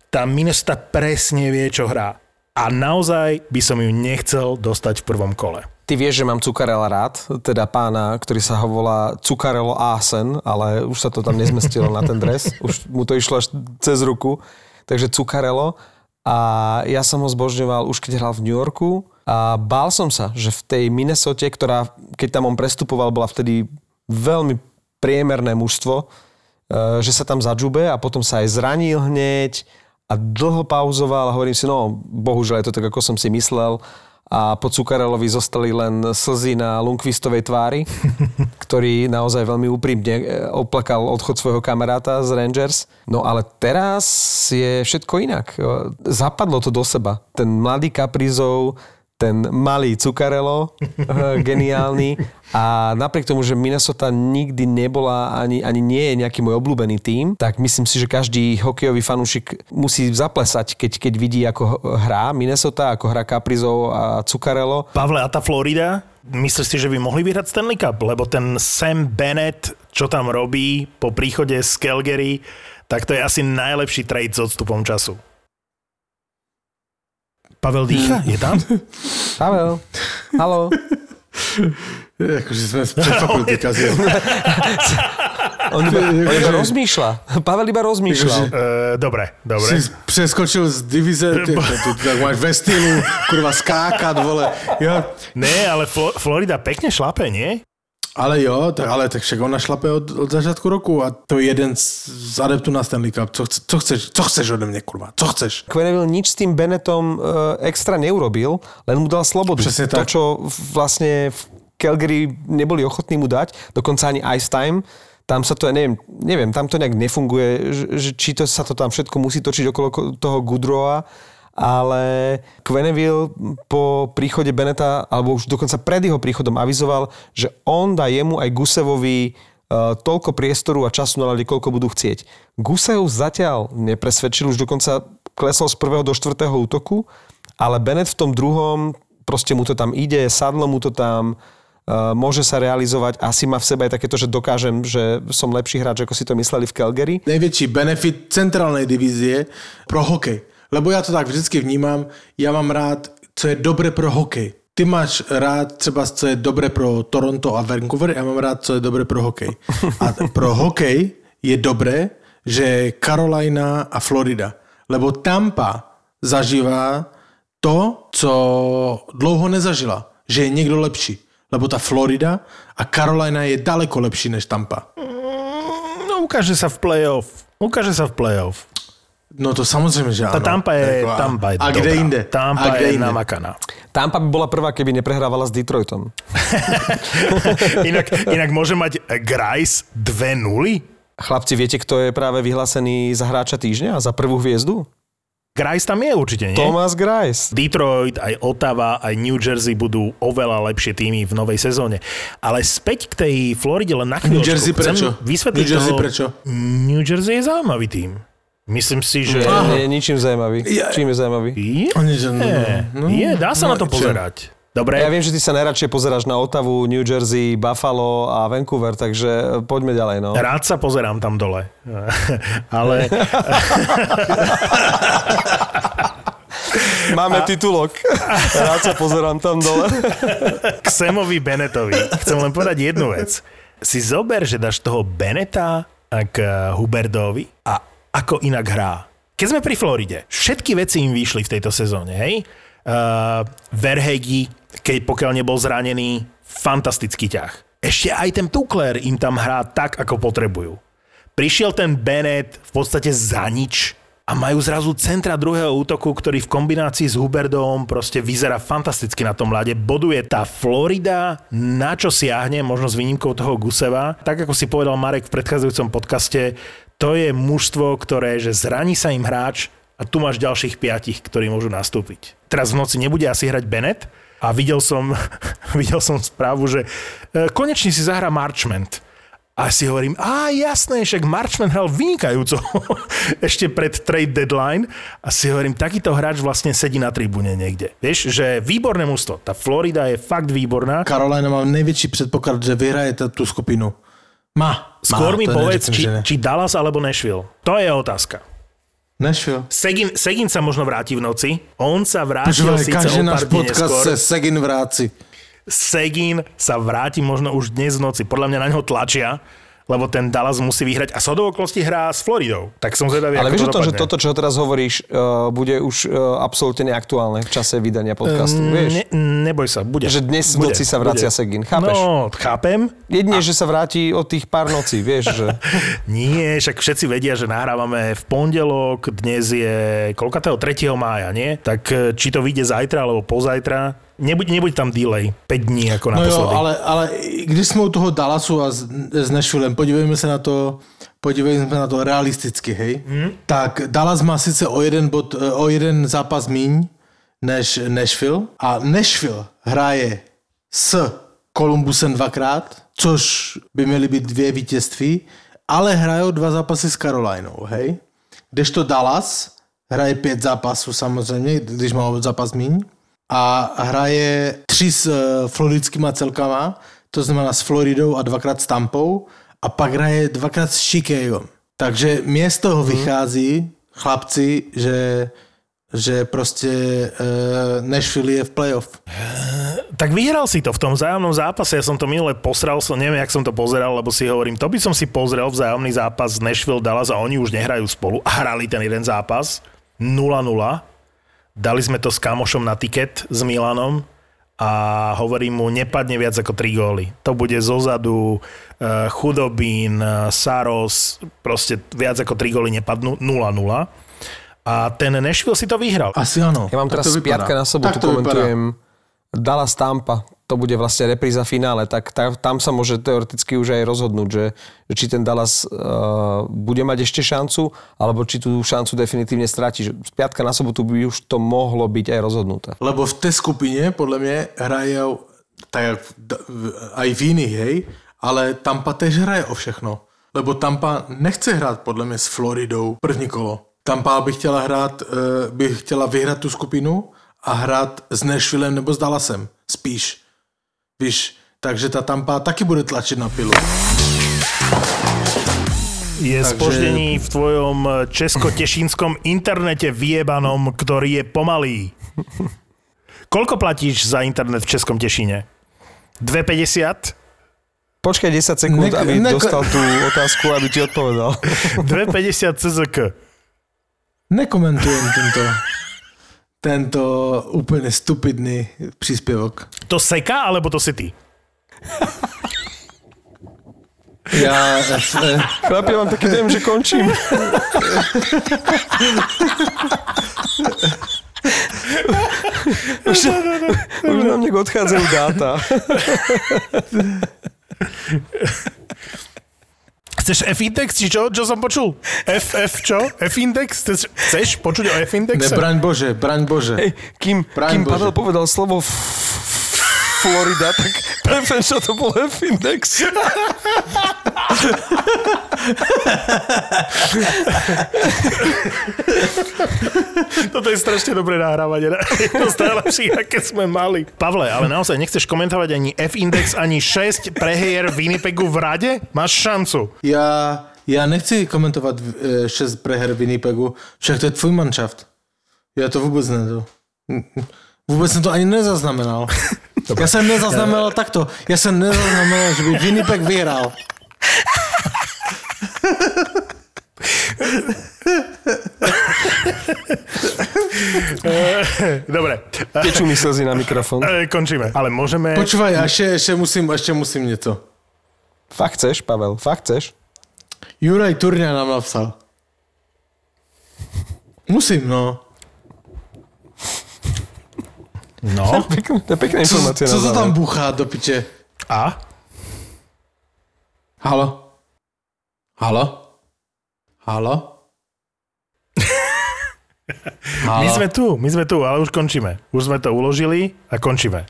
Tá Minnesota presne vie, čo hrá. A naozaj by som ju nechcel dostať v prvom kole. Ty vieš, že mám Cukarela rád, teda pána, ktorý sa ho volá Cukarelo Asen, ale už sa to tam nezmestilo na ten dres, už mu to išlo až cez ruku, takže Cukarelo. A ja som ho zbožňoval už keď hral v New Yorku a bál som sa, že v tej Minnesote, ktorá, keď tam on prestupoval, bola vtedy veľmi priemerné mužstvo, e, že sa tam zadžube a potom sa aj zranil hneď a dlho pauzoval a hovorím si, no bohužiaľ je to tak, ako som si myslel a po Cukarelovi zostali len slzy na Lundqvistovej tvári, ktorý naozaj veľmi úprimne e, oplakal odchod svojho kamaráta z Rangers. No ale teraz je všetko inak. E, Zapadlo to do seba. Ten mladý Kaprizov ten malý Cukarelo, eh, geniálny. A napriek tomu, že Minnesota nikdy nebola, ani, ani nie je nejaký môj obľúbený tím, tak myslím si, že každý hokejový fanúšik musí zaplesať, keď, keď vidí, ako hrá Minnesota, ako hrá Caprizov a Cukarelo. Pavle, a tá Florida? Myslíš si, že by mohli vyhrať Stanley Cup? Lebo ten Sam Bennett, čo tam robí po príchode z Calgary, tak to je asi najlepší trade s odstupom času. Pavel dýcha? Je tam? Pavel, halo. Akože sme fakulty kazili. On iba, on iba rozmýšľa. Pavel iba rozmýšľal. Uh, dobre, dobre. Si preskočil z divize, ty, tak máš ve stylu, kurva skákat, vole. Ja, Ne, ale Flo- Florida pekne šlape, nie? Ale jo, tak, ale tak však ona šlape od, od začátku roku a to je jeden z, z adeptů na Stanley Cup. Co, chce, co, chceš, co chceš ode mňa, kurva? Co chceš? Quenneville nič s tým Bennettom uh, extra neurobil, len mu dal slobodu. Presne to, tak. čo vlastne v Calgary neboli ochotní mu dať, dokonca ani ice time, tam sa to, neviem, neviem, tam to nejak nefunguje, že, že či to sa to tam všetko musí točiť okolo ko- toho Goodrowa, ale Quenneville po príchode Beneta, alebo už dokonca pred jeho príchodom avizoval, že on dá jemu aj Gusevovi uh, toľko priestoru a času na ľade, koľko budú chcieť. Gusev zatiaľ nepresvedčil, už dokonca klesol z prvého do štvrtého útoku, ale Bennett v tom druhom, proste mu to tam ide, sadlo mu to tam, uh, môže sa realizovať, asi má v sebe aj takéto, že dokážem, že som lepší hráč, ako si to mysleli v Calgary. Největší benefit centrálnej divízie pro hokej. Lebo já to tak vždycky vnímám, já mám rád, co je dobré pro hokej. Ty máš rád třeba, co je dobré pro Toronto a Vancouver, já mám rád, co je dobré pro hokej. A pro hokej je dobré, že Carolina a Florida. Lebo Tampa zažívá to, co dlouho nezažila. Že je někdo lepší. Lebo ta Florida a Carolina je daleko lepší než Tampa. No ukáže sa v playoff. Ukáže sa v playoff. No to samozřejmě, že ano. Tá Tampa je, Jako a- Tampa je A kde dobrá. jinde? Tampa a kde je jinde? namakaná. Tampa by bola prvá, keby neprehrávala s Detroitom. inak, inak môže mať Grice 2-0? Chlapci, viete, kto je práve vyhlásený za hráča týždňa? Za prvú hviezdu? Grice tam je určite, nie? Thomas Grice. Detroit, aj Ottawa, aj New Jersey budú oveľa lepšie týmy v novej sezóne. Ale späť k tej Floride len na chvíľočku. New Jersey Chcem prečo? Vysvetliť New Jersey toho... prečo? New Jersey je zaujímavý tým. Myslím si, že... Nie, nie, ničím zaujímavý. Ja- Čím je zaujímavý? Je, no, no, je, dá sa no, na to čo? pozerať. Dobre, Ja viem, že ty sa najradšej pozeráš na Ottavu, New Jersey, Buffalo a Vancouver, takže poďme ďalej. No. rád sa pozerám tam dole. Ale Máme titulok. Rád sa pozerám tam dole. k Samovi Bennettovi chcem len povedať jednu vec. Si zober, že dáš toho Beneta k Huberdovi a ako inak hrá. Keď sme pri Floride, všetky veci im vyšli v tejto sezóne, hej? Uh, Verhegi, keď pokiaľ nebol zranený, fantastický ťah. Ešte aj ten Tukler im tam hrá tak, ako potrebujú. Prišiel ten Bennett v podstate za nič a majú zrazu centra druhého útoku, ktorý v kombinácii s Huberdom proste vyzerá fantasticky na tom ľade. Boduje tá Florida, na čo siahne, možno s výnimkou toho Guseva. Tak ako si povedal Marek v predchádzajúcom podcaste, to je mužstvo, ktoré, že zraní sa im hráč a tu máš ďalších piatich, ktorí môžu nastúpiť. Teraz v noci nebude asi hrať Bennett a videl som, videl som správu, že e, konečne si zahrá Marchment. A si hovorím, a jasné, však Marchman hral vynikajúco ešte pred trade deadline a si hovorím, takýto hráč vlastne sedí na tribúne niekde. Vieš, že výborné mústvo. Tá Florida je fakt výborná. Carolina má největší předpoklad, že vyhraje t- tu skupinu. Má. Skôr má, mi povedz, či, či Dallas alebo Nashville. To je otázka. Nashville. Segin, Segin sa možno vráti v noci. On sa vrátil Počúvaj, síce každý o náš pár podcast neskôr. se Segin vráci. Segin sa vráti možno už dnes v noci. Podľa mňa na ňo tlačia, lebo ten Dallas musí vyhrať a sodou okolností hrá s Floridou. Tak som zvedavý, Ale vieš to o tom, že toto, čo teraz hovoríš, uh, bude už uh, absolútne neaktuálne v čase vydania podcastu, vieš? Ne, neboj sa, bude. Že dnes v noci sa vracia bude. Segin, chápeš? No, chápem. Jedine, že sa vráti od tých pár nocí, vieš, že... Nie, však všetci vedia, že nahrávame v pondelok, dnes je koľkatého 3. mája, nie? Tak e, či to vyjde zajtra alebo pozajtra, nebuď, nebuď tam delay, 5 dní ako No jo, naposledy. ale, ale když jsme u toho Dallasu a s, s Nashvillem, podívejme se na to, podívejme na to realisticky, hej. Mhm. Tak Dallas má sice o jeden, bod, eh, o jeden zápas míň než Nashville. A Nashville hraje s Columbusem dvakrát, což by měly být dvě vítězství, ale hrajou dva zápasy s Carolinou, hej? Kdežto Dallas hraje pět zápasů samozřejmě, když má zápas míň, a hraje tři s eh, floridskýma celkama, to znamená s Floridou a dvakrát s Tampou, a pak hraje dvakrát s Chicagem. Takže mě z toho vychází, chlapci, že že proste uh, Nashville je v playoff. Tak vyhral si to v tom vzájomnom zápase, ja som to minule posral, som, neviem, jak som to pozeral, lebo si hovorím, to by som si pozrel vzájomný zápas Nashville Dallas a oni už nehrajú spolu a hrali ten jeden zápas 0-0. Dali sme to s kamošom na tiket s Milanom a hovorím mu, nepadne viac ako 3 góly. To bude zozadu, uh, chudobín, uh, Saros, proste viac ako 3 góly nepadnú, 0-0 a ten Nashville si to vyhral. Asi áno. Ja mám teraz piatka na sobotu, komentujem Dallas Tampa. To bude vlastne repríza finále, tak ta, tam sa môže teoreticky už aj rozhodnúť, že, že či ten Dallas uh, bude mať ešte šancu, alebo či tú šancu definitívne stráti. Z piatka na sobotu by už to mohlo byť aj rozhodnuté. Lebo v tej skupine, podľa mňa, hrajú tak aj v iných, hej, ale Tampa tež hraje o všechno. Lebo Tampa nechce hrať podľa mňa s Floridou první kolo. Tampa by chtěla hrát, eh, by chtěla vyhrát tu skupinu a hrát s Nashvillem nebo s Dallasem. Spíš. Víš, takže ta Tampa taky bude tlačit na pilu. Je Takže... spoždení v tvojom česko-tešínskom internete vyjebanom, ktorý je pomalý. Koľko platíš za internet v Českom Tešíne? 2,50? Počkaj 10 sekúnd, ne- aby ne- dostal tú otázku, aby ti odpovedal. 2,50 CZK nekomentujem tento, tento úplne stupidný príspevok. To seka, alebo to si ty? Ja... Chlapi, ja mám taký dojem, že končím. už, už nám nech odchádzajú dáta. Chceš F-index, či čo? Čo som počul? F, F čo? F-index? Chceš, chceš počuť o F-indexe? Ne, braň Bože, braň Bože. Hej, kým, braň kým Bože. Pavel povedal slovo Florida, tak prepem, čo to bol F-index. Toto je strašne dobré nahrávanie. To z najlepších, aké sme mali. Pavle, ale naozaj nechceš komentovať ani F-index, ani 6 prehier Winnipegu v rade? Máš šancu. Ja, ja nechci komentovat 6 preher Winnipegu, však to je tvůj manšaft. Ja to vôbec ne. Vôbec som to ani nezaznamenal. Dobre. Ja som nezaznamenal takto. Ja som nezaznamenal, že by Winnipeg vyhral. Dobre. Tečú mi slzy na mikrofón. E, končíme, ale môžeme... Počúvaj, ešte, ešte, musím, ešte musím niečo. Fakt chceš, Pavel? Fakt chceš? Juraj Turňa nám napsal. Musím, no. No. To je pekná, to je pekná informácia. Co, co to tam buchá do piče? A? Halo? Halo? Halo? Halo? My sme tu, my sme tu, ale už končíme. Už sme to uložili a končíme.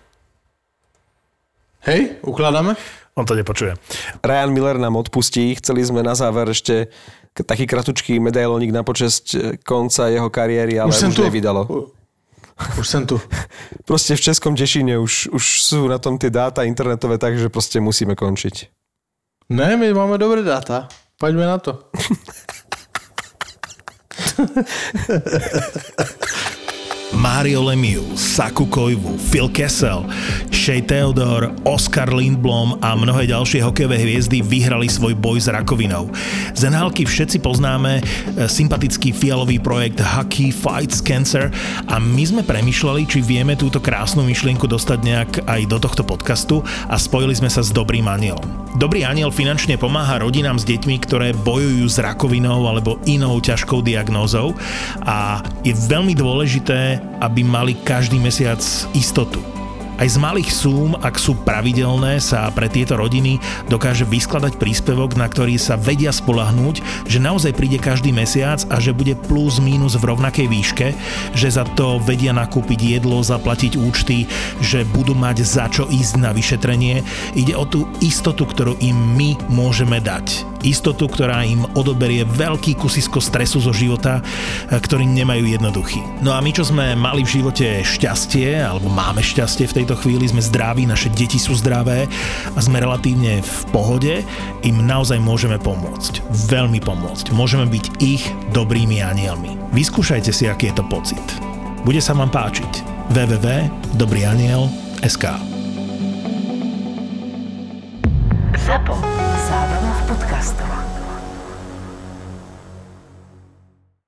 Hej, ukladáme? On to nepočuje. Ryan Miller nám odpustí. Chceli sme na záver ešte taký kratučký medailonik na počesť konca jeho kariéry, ale už, už nevydalo. Už som tu. proste v Českom Tešíne už, už sú na tom tie dáta internetové, takže proste musíme končiť. Ne, my máme dobré dáta. Poďme na to. Mario Lemieux, Saku Koivu, Phil Kessel, Shea Theodore, Oscar Lindblom a mnohé ďalšie hokejové hviezdy vyhrali svoj boj s rakovinou. Z nhl všetci poznáme e, sympatický fialový projekt Hockey Fights Cancer a my sme premyšľali, či vieme túto krásnu myšlienku dostať nejak aj do tohto podcastu a spojili sme sa s Dobrým anielom. Dobrý aniel finančne pomáha rodinám s deťmi, ktoré bojujú s rakovinou alebo inou ťažkou diagnózou a je veľmi dôležité aby mali každý mesiac istotu. Aj z malých súm, ak sú pravidelné, sa pre tieto rodiny dokáže vyskladať príspevok, na ktorý sa vedia spolahnúť, že naozaj príde každý mesiac a že bude plus mínus v rovnakej výške, že za to vedia nakúpiť jedlo, zaplatiť účty, že budú mať za čo ísť na vyšetrenie. Ide o tú istotu, ktorú im my môžeme dať istotu, ktorá im odoberie veľký kusisko stresu zo života, e, ktorý nemajú jednoduchý. No a my, čo sme mali v živote šťastie, alebo máme šťastie v tejto chvíli, sme zdraví, naše deti sú zdravé a sme relatívne v pohode, im naozaj môžeme pomôcť. Veľmi pomôcť. Môžeme byť ich dobrými anielmi. Vyskúšajte si, aký je to pocit. Bude sa vám páčiť. www.dobryaniel.sk Zapo podcast.